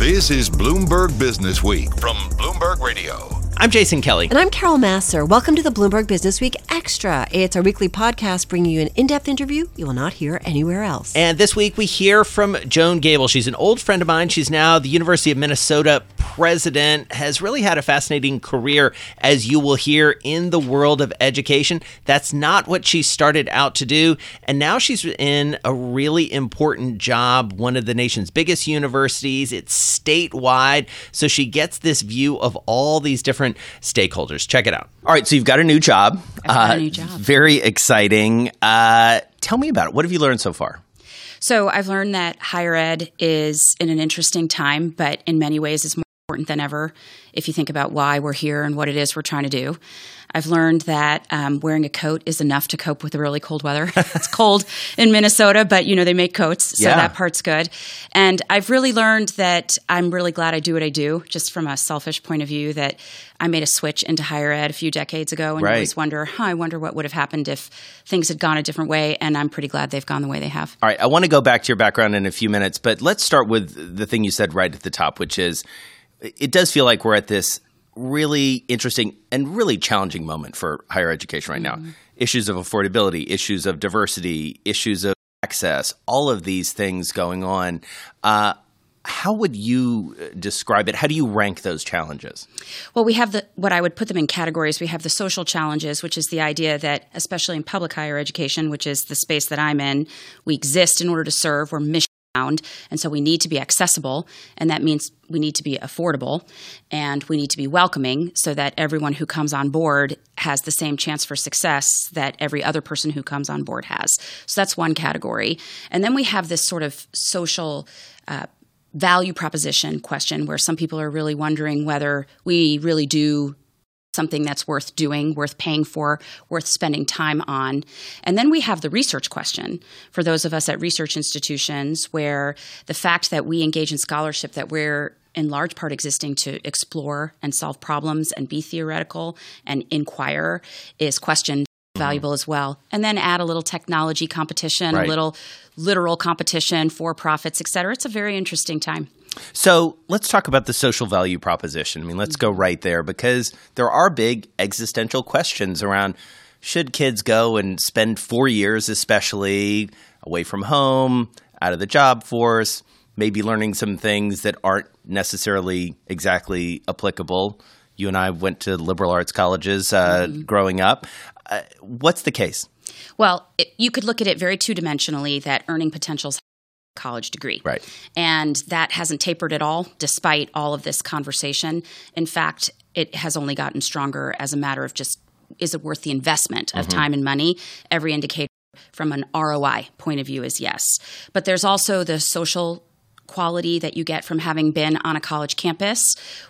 This is Bloomberg Business Week from Bloomberg Radio. I'm Jason Kelly. And I'm Carol Massar. Welcome to the Bloomberg Business Week Extra. It's our weekly podcast bringing you an in depth interview you will not hear anywhere else. And this week we hear from Joan Gabel. She's an old friend of mine. She's now the University of Minnesota president, has really had a fascinating career, as you will hear in the world of education. That's not what she started out to do. And now she's in a really important job, one of the nation's biggest universities. It's statewide. So she gets this view of all these different stakeholders. Check it out. All right, so you've got a new job. I've got uh, a new job. Very exciting. Uh, tell me about it. What have you learned so far? So I've learned that higher ed is in an interesting time, but in many ways is more important than ever if you think about why we're here and what it is we're trying to do. I've learned that um, wearing a coat is enough to cope with the really cold weather. it's cold in Minnesota, but you know they make coats, so yeah. that part's good. And I've really learned that I'm really glad I do what I do, just from a selfish point of view. That I made a switch into higher ed a few decades ago, and right. I always wonder, huh, I wonder what would have happened if things had gone a different way. And I'm pretty glad they've gone the way they have. All right, I want to go back to your background in a few minutes, but let's start with the thing you said right at the top, which is it does feel like we're at this really interesting and really challenging moment for higher education right now. Mm-hmm. Issues of affordability, issues of diversity, issues of access, all of these things going on. Uh, how would you uh, describe it? How do you rank those challenges? Well, we have the what I would put them in categories. We have the social challenges, which is the idea that, especially in public higher education, which is the space that I'm in, we exist in order to serve. We're mission and so we need to be accessible, and that means we need to be affordable and we need to be welcoming so that everyone who comes on board has the same chance for success that every other person who comes on board has. So that's one category. And then we have this sort of social uh, value proposition question where some people are really wondering whether we really do something that's worth doing, worth paying for, worth spending time on. And then we have the research question for those of us at research institutions where the fact that we engage in scholarship that we're in large part existing to explore and solve problems and be theoretical and inquire is questioned valuable as well. And then add a little technology competition, right. a little literal competition for profits, et cetera. It's a very interesting time. So let's talk about the social value proposition. I mean, let's go right there because there are big existential questions around should kids go and spend four years, especially away from home, out of the job force, maybe learning some things that aren't necessarily exactly applicable. You and I went to liberal arts colleges uh, mm-hmm. growing up. Uh, what's the case? Well, it, you could look at it very two dimensionally that earning potentials college degree. Right. And that hasn't tapered at all, despite all of this conversation. In fact, it has only gotten stronger as a matter of just is it worth the investment of mm-hmm. time and money? Every indicator from an ROI point of view is yes. But there's also the social quality that you get from having been on a college campus,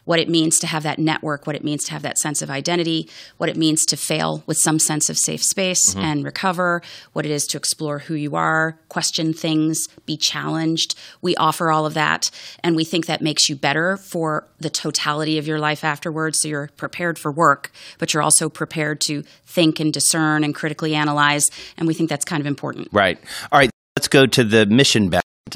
what it means to have that network, what it means to have that sense of identity, what it means to fail with some sense of safe space mm-hmm. and recover, what it is to explore who you are, question things, be challenged. We offer all of that, and we think that makes you better for the totality of your life afterwards. So you're prepared for work, but you're also prepared to think and discern and critically analyze, and we think that's kind of important. Right. All right. Let's go to the mission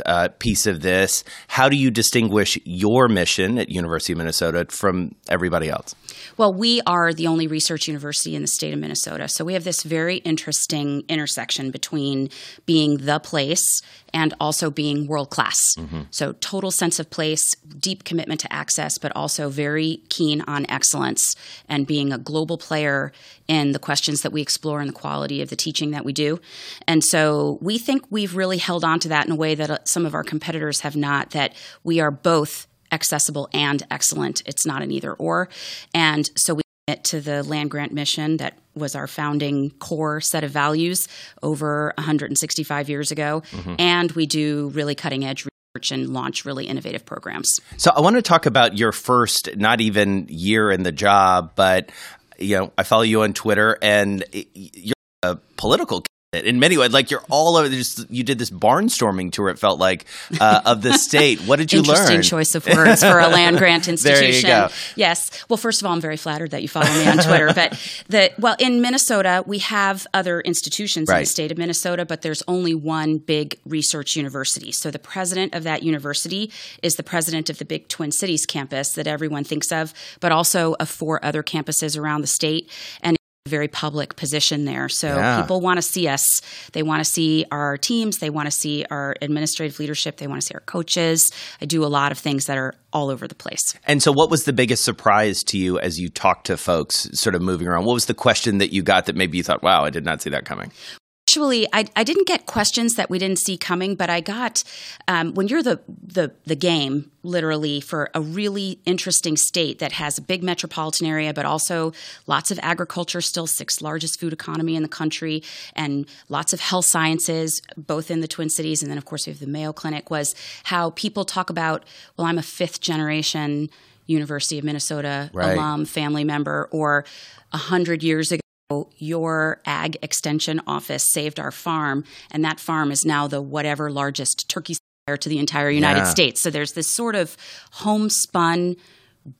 uh, piece of this. How do you distinguish your mission at University of Minnesota from everybody else? Well, we are the only research university in the state of Minnesota. So we have this very interesting intersection between being the place and also being world class. Mm-hmm. So, total sense of place, deep commitment to access, but also very keen on excellence and being a global player in the questions that we explore and the quality of the teaching that we do. And so, we think we've really held on to that in a way that some of our competitors have not, that we are both accessible and excellent. It's not an either or. And so we commit to the land grant mission that was our founding core set of values over 165 years ago. Mm-hmm. And we do really cutting edge research and launch really innovative programs. So I want to talk about your first, not even year in the job, but you know, I follow you on Twitter and you're a political in many ways. Like you're all over. Just you did this barnstorming tour. It felt like uh, of the state. What did you Interesting learn? choice of words for a land grant institution. There you go. Yes. Well, first of all, I'm very flattered that you follow me on Twitter. but the well, in Minnesota, we have other institutions in the state of Minnesota, but there's only one big research university. So the president of that university is the president of the big Twin Cities campus that everyone thinks of, but also of four other campuses around the state. And very public position there. So Yeah. people want to see us. They want to see our teams. They want to see our administrative leadership. They want to see our coaches. I do a lot of things that are all over the place. And so, what was the biggest surprise to you as you talked to folks, sort of moving around? What was the question that you got that maybe you thought, "Wow, I did not see that coming"? Actually, I, I didn't get questions that we didn't see coming, but I got um, when you're the, the the game literally for a really interesting state that has a big metropolitan area, but also lots of agriculture, still sixth largest food economy in the country, and lots of health sciences, both in the Twin Cities, and then of course we have the Mayo Clinic. Was how people talk about, well, I'm a fifth generation University of Minnesota Right. alum, family member, or a hundred years ago your ag extension office saved our farm, and that farm is now the whatever largest turkey supplier to the entire United Yeah. States. So there's this sort of homespun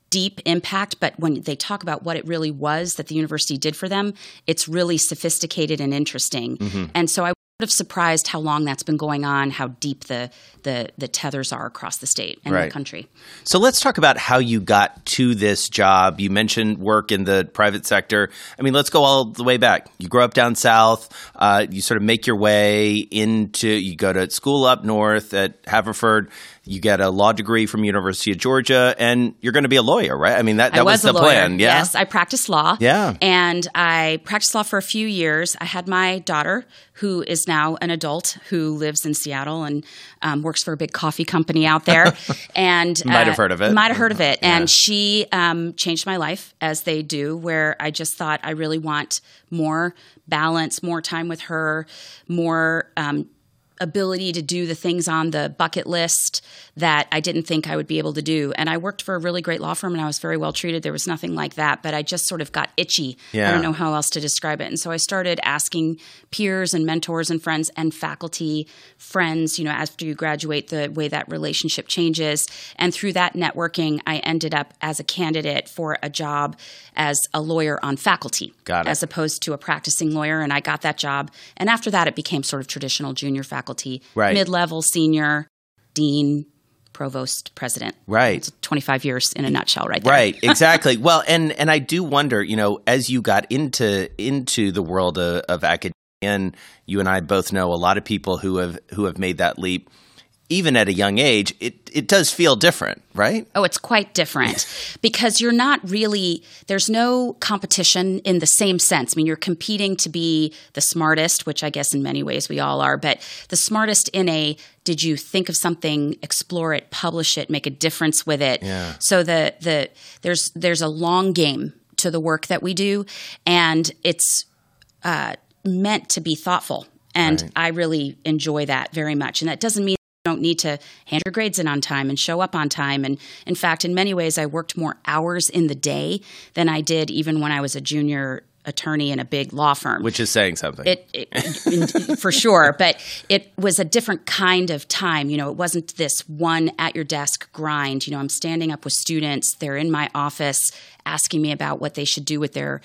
deep impact, but when they talk about what it really was that the university did for them, it's really sophisticated and interesting. Mm-hmm. And so I of surprised how long that's been going on, how deep the the, the tethers are across the state and Right. the country. So let's talk about how you got to this job. You mentioned work in the private sector. I mean, let's go all the way back. You grow up down south. Uh, you sort of make your way into. You go to school up north at Haverford. You get a law degree from University of Georgia, and you're going to be a lawyer, right? I mean, that, that I was, the a lawyer. plan. Yeah. Yes, I practiced law. Yeah. And I practiced law for a few years. I had my daughter, who is now an adult, who lives in Seattle and um, works for a big coffee company out there. and uh, Might have heard of it. Might have heard of it. And she um, changed my life, as they do, where I just thought I really want more balance, more time with her, more. Um, ability to do the things on the bucket list that I didn't think I would be able to do. And I worked for a really great law firm and I was very well treated. There was nothing like that, but I just sort of got itchy. Yeah. I don't know how else to describe it. And so I started asking peers and mentors and friends and faculty friends, you know, after you graduate, the way that relationship changes. And through that networking, I ended up as a candidate for a job as a lawyer on faculty Got it. as opposed to a practicing lawyer. And I got that job. And after that, it became sort of traditional junior faculty, Right. mid level, senior, dean, provost, president. Right. It's 25 years in a nutshell, right there. Right, exactly. well, and and I do wonder, you know, as you got into into the world of, of academia, and you and I both know a lot of people who have who have made that leap, even at a young age. It it does feel different, right? Oh, it's quite different because you're not really, there's no competition in the same sense. I mean, you're competing to be the smartest, which I guess in many ways we all are, but the smartest in a did you think of something, explore it, publish it, make a difference with it. Yeah. So the the there's there's a long game to the work that we do, and it's uh, meant to be thoughtful. And I really enjoy that very much. And that doesn't mean don't need to hand your grades in on time and show up on time. And in fact, in many ways, I worked more hours in the day than I did even when I was a junior attorney in a big law firm. Which is saying something. It, it for sure, but it was a different kind of time. You know, it wasn't this one at your desk grind. You know, I'm standing up with students. They're in my office asking me about what they should do with their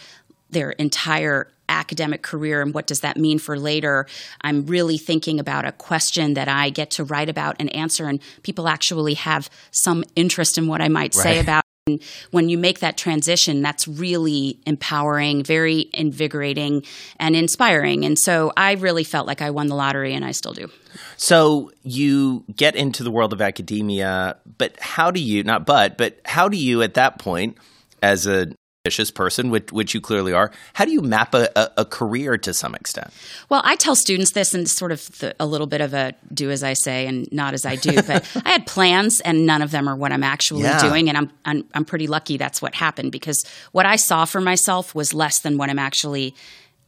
their entire academic career and what does that mean for later. I'm really thinking about a question that I get to write about and answer, and people actually have some interest in what I might say about. And when you make that transition, that's really empowering, very invigorating, and inspiring. And so I really felt like I won the lottery, and I still do. So you get into the world of academia, but how do you not but but how do you at that point as a ambitious person, which, which you clearly are, how do you map a, a, a career to some extent? Well, I tell students this and sort of the, a little bit of a do as I say and not as I do. But I had plans, and none of them are what I'm actually Yeah. doing, and I'm, I'm I'm pretty lucky that's what happened because what I saw for myself was less than what I'm actually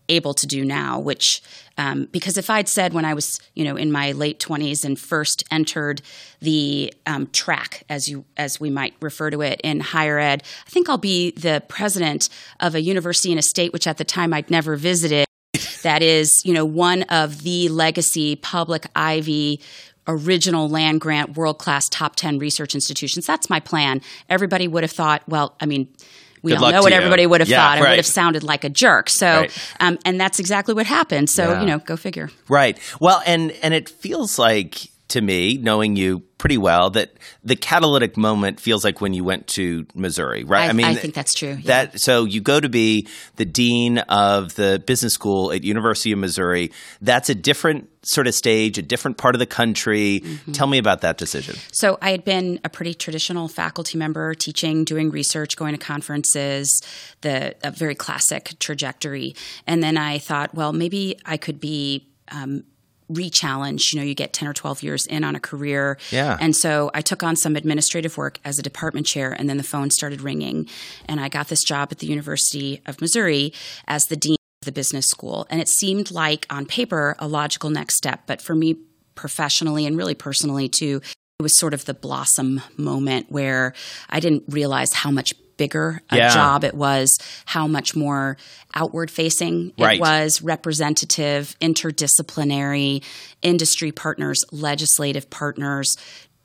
able to do now. Which um, because if I'd said when I was you know in my late 20s and first entered the um, track as you as we might refer to it in higher ed, I think I'll be the president of a university in a state which at the time I'd never visited that is, you know, one of the legacy public Ivy original land grant world class top 10 research institutions. That's my plan. Everybody would have thought, well, I mean, we Good all know what you. everybody would have Yeah, thought. It right. would have sounded like a jerk. So, Right. um, and that's exactly what happened. So, Yeah. you know, go figure. Right. Well, and and it feels like to me, knowing you pretty well, that the catalytic moment feels like when you went to Missouri, right? I- mean, I think that's true, yeah. That so you go to be the dean of the business school at University of Missouri. That's a different sort of stage, a different part of the country. Mm-hmm. Tell me about that decision. So I had been a pretty traditional faculty member, teaching, doing research, going to conferences, the a very classic trajectory. And then I thought, well, maybe I could be um, re-challenged. You know, you get ten or twelve years in on a career, Yeah. And so I took on some administrative work as a department chair, and then the phone started ringing, and I got this job at the University of Missouri as the dean of the business school, and it seemed like on paper a logical next step, but for me professionally and really personally too it was sort of the blossom moment where I didn't realize how much bigger a Yeah. job it was, how much more outward facing it Right. was, representative, interdisciplinary, industry partners, legislative partners.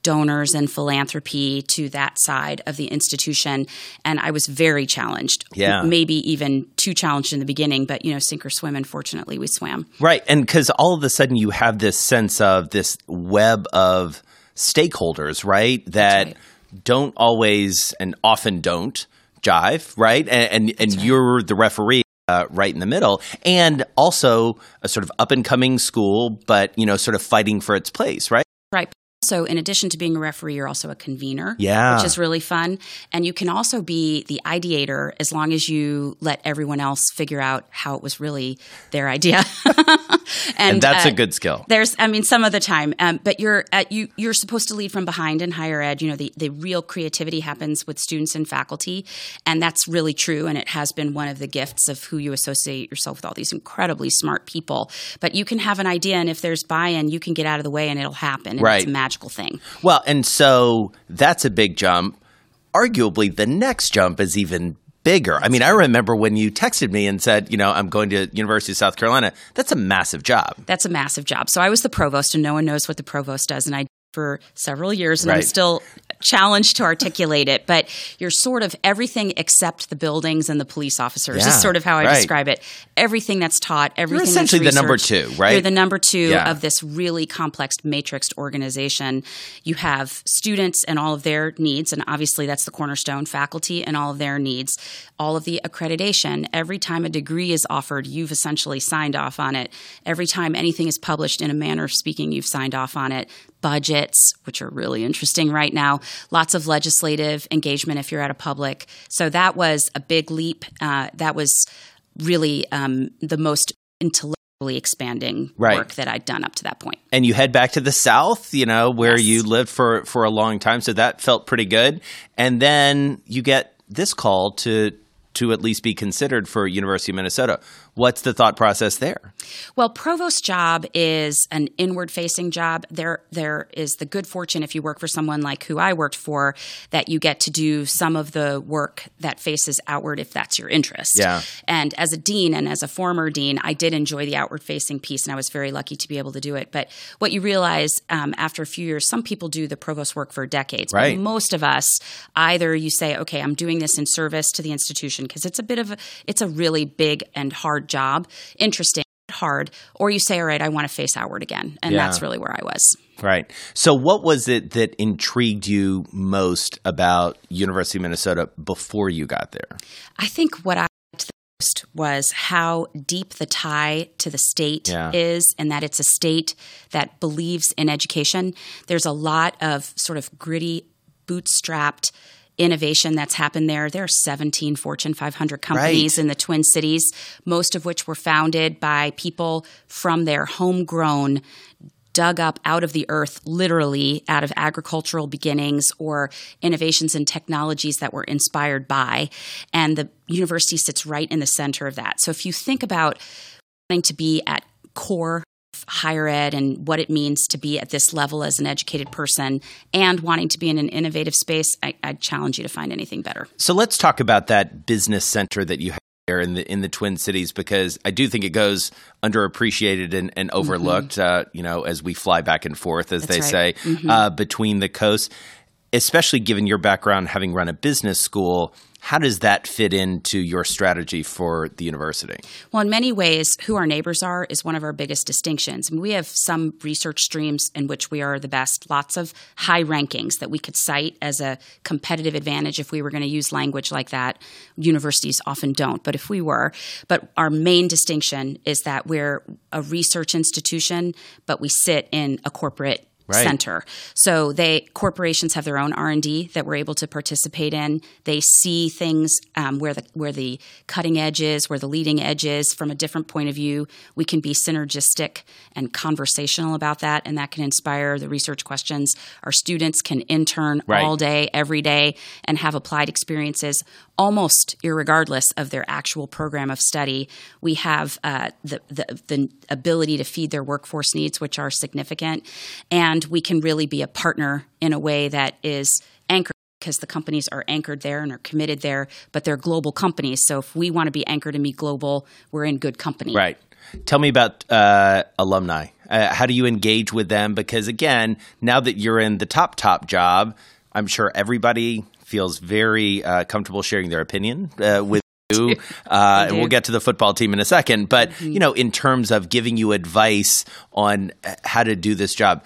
Donors and philanthropy to that side of the institution. And I was very challenged. Yeah. Maybe even too challenged in the beginning, but you know, sink or swim. And fortunately, we swam. Right. And because all of a sudden you have this sense of this web of stakeholders, right? That right. Don't always and often don't jive, right? And and, and you're the referee. Uh, right in the middle, and also a sort of up and coming school, but you know, sort of fighting for its place, right? Right. So, in addition to being a referee, you're also a convener, Yeah. which is really fun. And you can also be the ideator as long as you let everyone else figure out how it was really their idea. and, And that's uh, a good skill. There's, I mean, some of the time, um, but you're at, you you're supposed to lead from behind in higher ed. You know, the the real creativity happens with students and faculty, and that's really true. And it has been one of the gifts of who you associate yourself with all these incredibly smart people. But you can have an idea, and if there's buy-in, you can get out of the way, and it'll happen. And Right. It's a magical thing. Well, and so that's a big jump. Arguably, the next jump is even bigger. I mean, I remember when you texted me and said, you know, I'm going to University of South Carolina. That's a massive job. That's a massive job. So I was the provost, and no one knows what the provost does, and I did for several years, and I'm still challenged to articulate it. But you're sort of everything except the buildings and the police officers. Yeah, is sort of how I right. describe it. Everything that's taught, everything. that's essentially the number two, right? You're the number two Yeah. of this really complex matrixed organization. You have students and all of their needs, and obviously that's the cornerstone. Faculty and all of their needs, all of the accreditation. Every time a degree is offered, you've essentially signed off on it. Every time anything is published in a manner of speaking, you've signed off on it. Budgets, which are really interesting right now. Lots of legislative engagement if you're at a public. So that was a big leap. Uh, that was really um, the most intellectually expanding Right. work that I'd done up to that point. and you head back to the South, you know, where Yes. you lived for, for a long time. So that felt pretty good. And then you get this call to to at least be considered for University of Minnesota. What's the thought process there? Well, provost job is an inward facing job. There there is the good fortune if you work for someone like who I worked for that you get to do some of the work that faces outward if that's your interest. Yeah. And as a dean and as a former dean, I did enjoy the outward facing piece and I was very lucky to be able to do it. But what you realize um, after a few years, some people do the provost work for decades. Right. But most of us, either you say, okay, I'm doing this in service to the institution because it's a bit of a, it's a really big and hard job, interesting, hard, or you say, all right, I want to face outward again. And Yeah. that's really where I was. Right. So, what was it that intrigued you most about University of Minnesota before you got there? I think what I liked the most was how deep the tie to the state Yeah. is, and that it's a state that believes in education. There's a lot of sort of gritty, bootstrapped innovation that's happened there. There are 17 Fortune 500 companies Right. in the Twin Cities, most of which were founded by people from their homegrown dug up out of the earth, literally out of agricultural beginnings or innovations and technologies that were inspired by. And the university sits right in the center of that. So if you think about wanting to be at core higher ed and what it means to be at this level as an educated person and wanting to be in an innovative space, I, I'd challenge you to find anything better. So, let's talk about that business center that you have there in the in the Twin Cities because I do think it goes underappreciated and, and overlooked. Mm-hmm. Uh, you know, as we fly back and forth, as That's they right. say, mm-hmm. uh, between the coasts. Especially given your background, having run a business school, how does that fit into your strategy for the university? Well, in many ways, who our neighbors are is one of our biggest distinctions. I mean, we have some research streams in which we are the best, lots of high rankings that we could cite as a competitive advantage if we were going to use language like that. Universities often don't, but if we were. But our main distinction is that we're a research institution, but we sit in a corporate Right. center. So they corporations have their own R and D that we're able to participate in. They see things um, where the where the cutting edge is, where the leading edge is from a different point of view. We can be synergistic and conversational about that, and that can inspire the research questions. Our students can intern right. all day, every day, and have applied experiences almost regardless of their actual program of study. We have uh, the, the the ability to feed their workforce needs, which are significant, and and we can really be a partner in a way that is anchored because the companies are anchored there and are committed there, but they're global companies. So if we want to be anchored and be global, we're in good company. Right. Tell me about uh, alumni. Uh, how do you engage with them? Because again, now that you're in the top top job, I'm sure everybody feels very uh, comfortable sharing their opinion uh, with you. Uh, and we'll get to the football team in a second. But mm-hmm. you know, in terms of giving you advice on uh, how to do this job,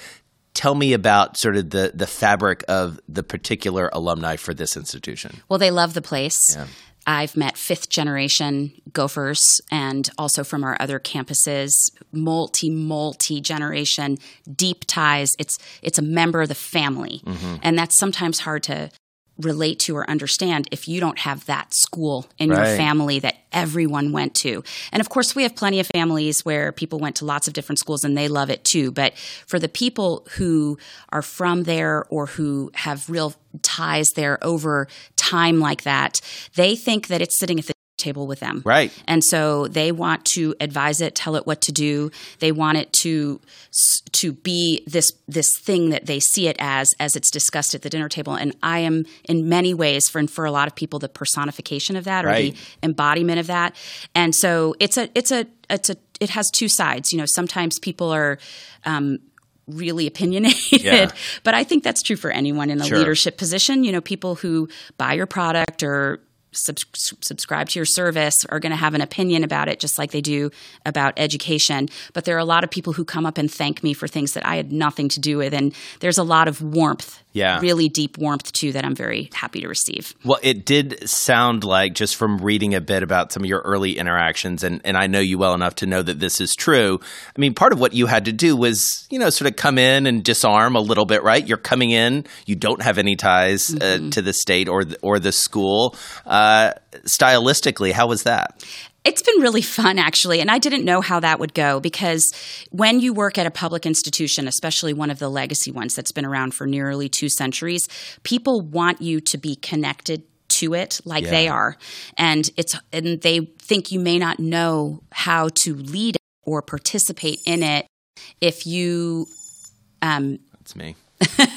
tell me about sort of the the fabric of the particular alumni for this institution. Well, they love the place. Yeah. I've met fifth generation Gophers and also from our other campuses, multi multi generation, deep ties. It's it's a member of the family, mm-hmm. and that's sometimes hard to relate to or understand if you don't have that school in right. your family that everyone went to. And of course, we have plenty of families where people went to lots of different schools and they love it too. But for the people who are from there or who have real ties there over time like that, they think that it's sitting at the table with them. Right. And so they want to advise it, tell it what to do. They want it to to be this this thing that they see it as as it's discussed at the dinner table. And I am in many ways for for a lot of people the personification of that or right. the embodiment of that. And so it's a it's a it's a it has two sides. You know, sometimes people are um, really opinionated. Yeah. But I think that's true for anyone in a sure. leadership position. You know, people who buy your product or sub- subscribe to your service are going to have an opinion about it, just like they do about education. But there are a lot of people who come up and thank me for things that I had nothing to do with. And there's a lot of warmth yeah. really deep warmth too that I'm very happy to receive. Well, it did sound like just from reading a bit about some of your early interactions, and, and I know you well enough to know that this is true. I mean, part of what you had to do was, you know, sort of come in and disarm a little bit, right? You're coming in, you don't have any ties uh, mm-hmm. uh, to the state or the, or the school. Uh, stylistically, how was that? It's been really fun, actually. And I didn't know how that would go because when you work at a public institution, especially one of the legacy ones that's been around for nearly two centuries, people want you to be connected to it like yeah. they are. And it's and they think you may not know how to lead or participate in it if you um That's me.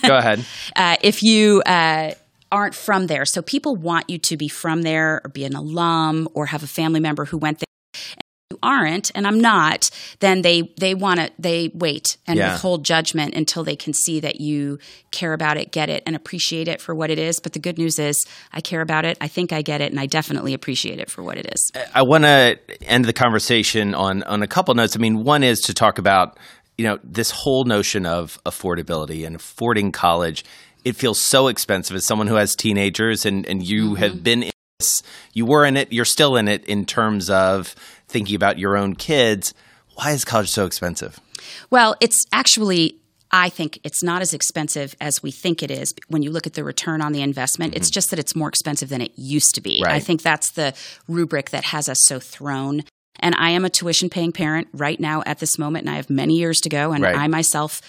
Go ahead. uh, if you uh, aren't from there. So people want you to be from there or be an alum or have a family member who went there. And you aren't, and I'm not, then they they want to they wait and yeah. withhold judgment until they can see that you care about it, get it, and appreciate it for what it is. But the good news is, I care about it. I think I get it, and I definitely appreciate it for what it is. I want to end the conversation on on a couple notes. I mean, one is to talk about you know this whole notion of affordability and affording college it feels so expensive as someone who has teenagers and, and you mm-hmm. have been in this, you were in it, you're still in it in terms of thinking about your own kids. Why is college so expensive? Well, it's actually I think it's not as expensive as we think it is when you look at the return on the investment. Mm-hmm. It's just that it's more expensive than it used to be. Right. I think that's the rubric that has us so thrown. And I am a tuition paying parent right now at this moment, and I have many years to go. And right. I myself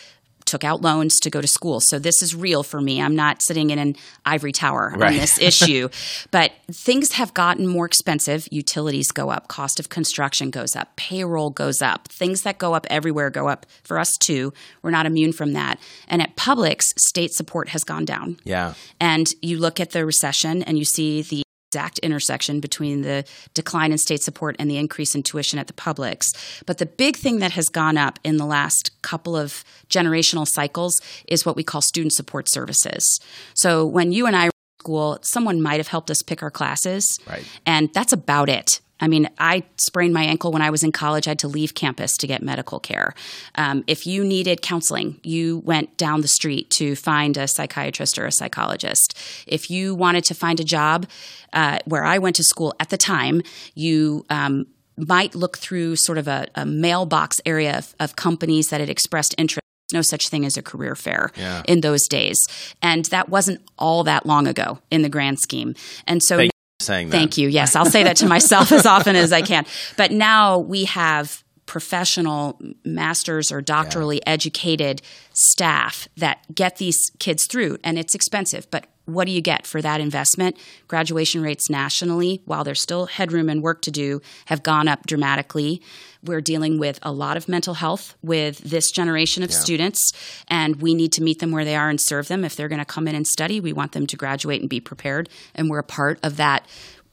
took out loans to go to school. So this is real for me. I'm not sitting in an ivory tower right. on this issue. But things have gotten more expensive. Utilities go up, cost of construction goes up, payroll goes up. Things that go up everywhere go up for us too. We're not immune from that. And at publics, state support has gone down. Yeah. And you look at the recession and you see the exact intersection between the decline in state support and the increase in tuition at the publics. But the big thing that has gone up in the last couple of generational cycles is what we call student support services. So when you and I were in school, someone might have helped us pick our classes. Right. And that's about it. I mean, I sprained my ankle when I was in college. I had to leave campus to get medical care. Um, if you needed counseling, you went down the street to find a psychiatrist or a psychologist. If you wanted to find a job uh, where I went to school at the time, you um, might look through sort of a, a mailbox area of, of companies that had expressed interest no such thing as a career fair Yeah. in those days. And that wasn't all that long ago in the grand scheme. And so Thank saying that. Thank you. Yes, I'll say that to myself as often as I can. But now we have professional masters or doctorally educated staff that get these kids through and it's expensive but what do you get for that investment? Graduation rates nationally while there's still headroom and work to do have gone up dramatically. We're dealing with a lot of mental health with this generation of students and we need to meet them where they are and serve them. If they're going to come in and study we want them to graduate and be prepared and we're a part of that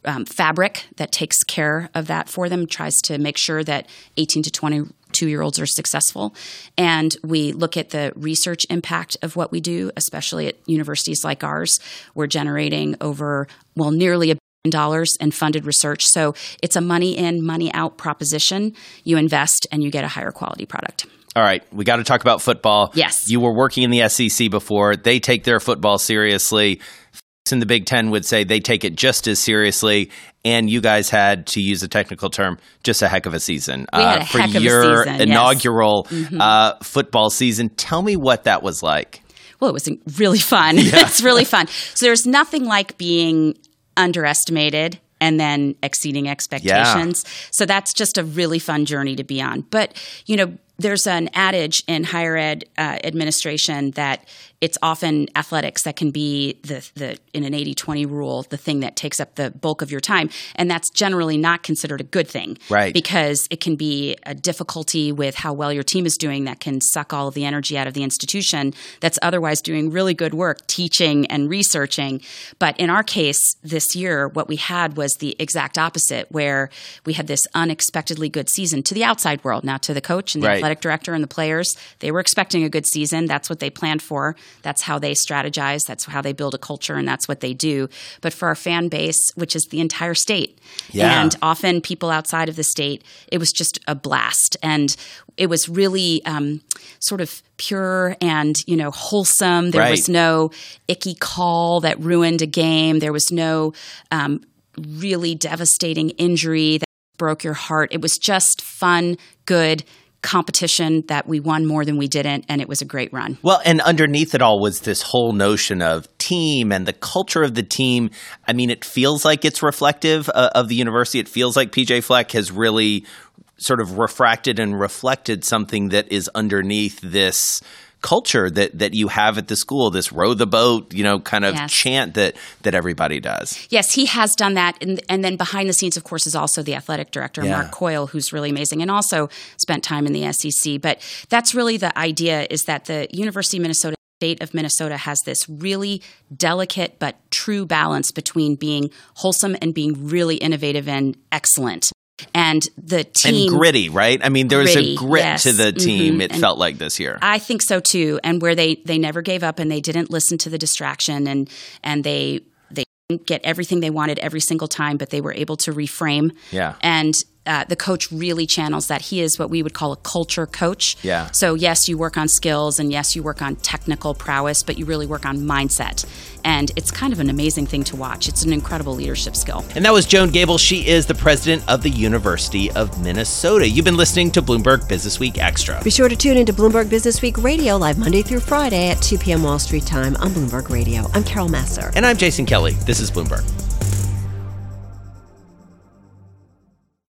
um, fabric that takes care of that for them, tries to make sure that 18 to 22 year olds are successful. And we look at the research impact of what we do, especially at universities like ours. We're generating over, well, nearly a billion dollars in funded research. So it's a money in, money out proposition. You invest and you get a higher quality product. All right, we got to talk about football. Yes. You were working in the SEC before. They take their football seriously. In the Big Ten would say they take it just as seriously. And you guys had, to use a technical term, just a heck of a season uh, We had a for heck of a your season, yes. Mm-hmm. inaugural uh, football season. Tell me what that was like. well, it was really fun. it's really fun. So there's nothing like being underestimated and then exceeding expectations. So that's just a really fun journey to be on. But, you know, there's an adage in higher ed uh, administration that it's often athletics that can be the, the in an 80-20 rule the thing that takes up the bulk of your time and that's generally not considered a good thing Right. because it can be a difficulty with how well your team is doing that can suck all of the energy out of the institution that's otherwise doing really good work teaching and researching. But in our case this year, what we had was the exact opposite, where we had this unexpectedly good season to the outside world. Now, to the coach and the Right. Athletic director and the players, they were expecting a good season. That's what they planned for. That's how they strategize. That's how they build a culture, and that's what they do. But for our fan base, which is the entire state, Yeah. and often people outside of the state, it was just a blast. And it was really um, sort of pure and, you know, wholesome. There Right. was no icky call that ruined a game. There was no um, really devastating injury that broke your heart. It was just fun, good competition that we won more than we didn't, and it was a great run. Well, and underneath it all was this whole notion of team and the culture of the team. I mean, it feels like it's reflective uh, of the university. It feels like PJ Fleck has really sort of refracted and reflected something that is underneath this culture that that you have at the school this row the boat you know kind of Yes. chant that that everybody does Yes, he has done that, and, and then behind the scenes, of course, is also the athletic director, Yeah. Mark Coyle, who's really amazing, and also spent time in the SEC. But that's really the idea: is that the University of Minnesota. State of Minnesota has this really delicate but true balance between being wholesome and being really innovative and excellent. And the team and gritty right i mean there was Gritty, a grit yes. to the team Mhm. it And felt like this year I think so too, and where they they never gave up and they didn't listen to the distraction and and they they didn't get everything they wanted every single time, but they were able to reframe. Yeah. and. Uh, the coach really channels that. He is what we would call a culture coach. Yeah. So, yes, you work on skills and yes, you work on technical prowess, but you really work on mindset. And it's kind of an amazing thing to watch. It's an incredible leadership skill. And that was Joan Gabel. She is the president of the University of Minnesota. You've been listening to Bloomberg Business Week Extra. Be sure to tune into Bloomberg Business Week Radio live Monday through Friday at 2 p.m. Wall Street time on Bloomberg Radio. I'm Carol Massar. And I'm Jason Kelly. This is Bloomberg.